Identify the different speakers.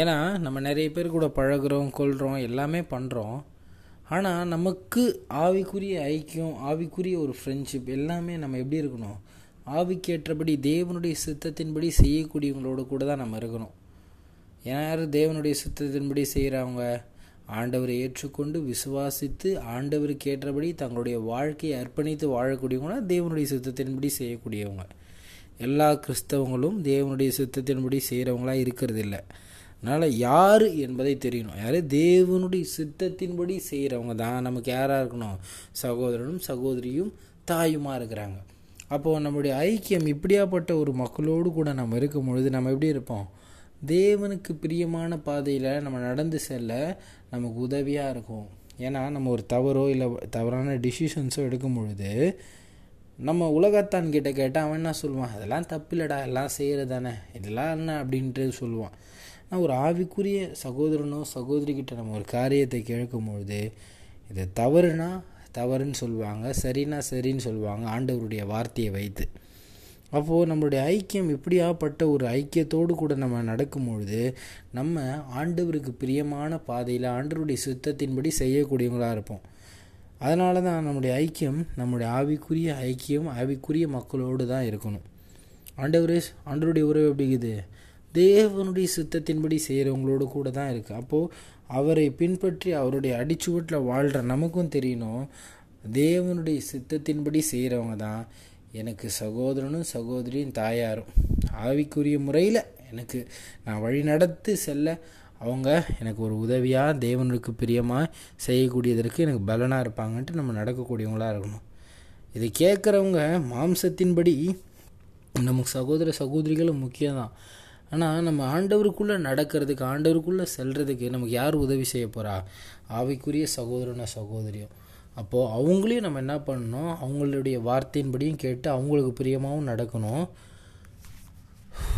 Speaker 1: ஏன்னா நம்ம நிறைய பேர் கூட பழகுறோம் கொள்கிறோம் எல்லாமே பண்ணுறோம் ஆனால் நமக்கு ஆவிக்குரிய ஐக்கியம் ஆவிக்குரிய ஒரு ஃப்ரெண்ட்ஷிப் எல்லாமே நம்ம எப்படி இருக்கணும்? ஆவிக்கேற்றபடி தேவனுடைய சித்தத்தின்படி செய்யக்கூடியவங்களோட கூட தான் நம்ம இருக்கணும். யார் தேவனுடைய சித்தத்தின்படி செய்கிறவங்க ஆண்டவரை ஏற்றுக்கொண்டு விசுவாசித்து ஆண்டவருக்கு ஏற்றபடி தங்களுடைய வாழ்க்கையை அர்ப்பணித்து வாழக்கூடியவங்க தேவனுடைய சித்தத்தின்படி செய்யக்கூடியவங்க. எல்லா கிறிஸ்தவங்களும் தேவனுடைய சித்தத்தின்படி செய்கிறவங்களா இருக்கிறதில்ல. அதனால் யார் என்பதை தெரியணும். யார்? தேவனுடைய சித்தத்தின்படி செய்கிறவங்க தான். நமக்கு யாராக இருக்கணும்? சகோதரனும் சகோதரியும் தாயுமாக இருக்கிறாங்க. அப்போது நம்முடைய ஐக்கியம் இப்படியாப்பட்ட ஒரு மக்களோடு கூட நம்ம இருக்கும் பொழுது நம்ம எப்படி இருப்போம்? தேவனுக்கு பிரியமான பாதையில் நம்ம நடந்து செல்ல நமக்கு உதவியாக இருக்கும். ஏன்னா நம்ம ஒரு தவறோ இல்லை தவறான டிசிஷன்ஸோ எடுக்கும் பொழுது நம்ம உலகத்தான் கிட்ட கேட்டால் அவன் என்ன சொல்லுவான்? அதெல்லாம் தப்பு இல்லைடா எல்லாம் செய்கிறது தானே இதெல்லாம் என்ன? அப்படின்ட்டு சொல்லுவான். ஆனால் ஒரு ஆவிக்குரிய சகோதரனோ சகோதரிக்கிட்ட நம்ம ஒரு காரியத்தை கேட்கும் பொழுது இது தவறுனா தவறுன்னு சொல்லுவாங்க சரினா சரின்னு சொல்லுவாங்க ஆண்டவருடைய வார்த்தையை வைத்து. அப்போது நம்மளுடைய ஐக்கியம் இப்படியாப்பட்ட ஒரு ஐக்கியத்தோடு கூட நம்ம நடக்கும்பொழுது நம்ம ஆண்டவருக்கு பிரியமான பாதையில் ஆண்டவருடைய சுத்தத்தின்படி செய்யக்கூடியவங்களாக இருப்போம். அதனால தான் நம்முடைய ஐக்கியம் நம்முடைய ஆவிக்குரிய ஐக்கியம் ஆவிக்குரிய மக்களோடு தான் இருக்கணும். ஆண்டவரே ஆண்டவருடைய உறவு எப்படிங்குது தேவனுடைய சித்தத்தின்படி செய்கிறவங்களோடு கூட தான் இருக்குது அப்போது அவரை பின்பற்றி அவருடைய அடிச்சுவட்டில் வாழ்கிற நமக்கும் தெரியணும். தேவனுடைய சித்தத்தின்படி செய்கிறவங்க தான் எனக்கு சகோதரனும் சகோதரியும் தாயாரும். ஆவிக்குரிய முறையில் எனக்கு நான் வழி நடத்து செல்ல அவங்க எனக்கு ஒரு உதவியாக தேவனுக்கு பிரியமாக செய்யக்கூடியதற்கு எனக்கு பலனாக இருப்பாங்கன்ட்டு நம்ம நடக்கக்கூடியவங்களாக இருக்கணும். இதை கேட்குறவங்க மாம்சத்தின்படி நமக்கு சகோதர சகோதரிகளும் முக்கியம்தான். ஆனால் நம்ம ஆண்டவருக்குள்ளே நடக்கிறதுக்கு ஆண்டவருக்குள்ளே செல்கிறதுக்கு நமக்கு யார் உதவி செய்ய போகிறா ஆவிக்குரிய சகோதரன சகோதரியும் அப்போது அவங்களையும் நம்ம என்ன பண்ணணும்? அவங்களுடைய வார்த்தையின்படியும் கேட்டு அவங்களுக்கு பிரியமாகவும் நடக்கணும்.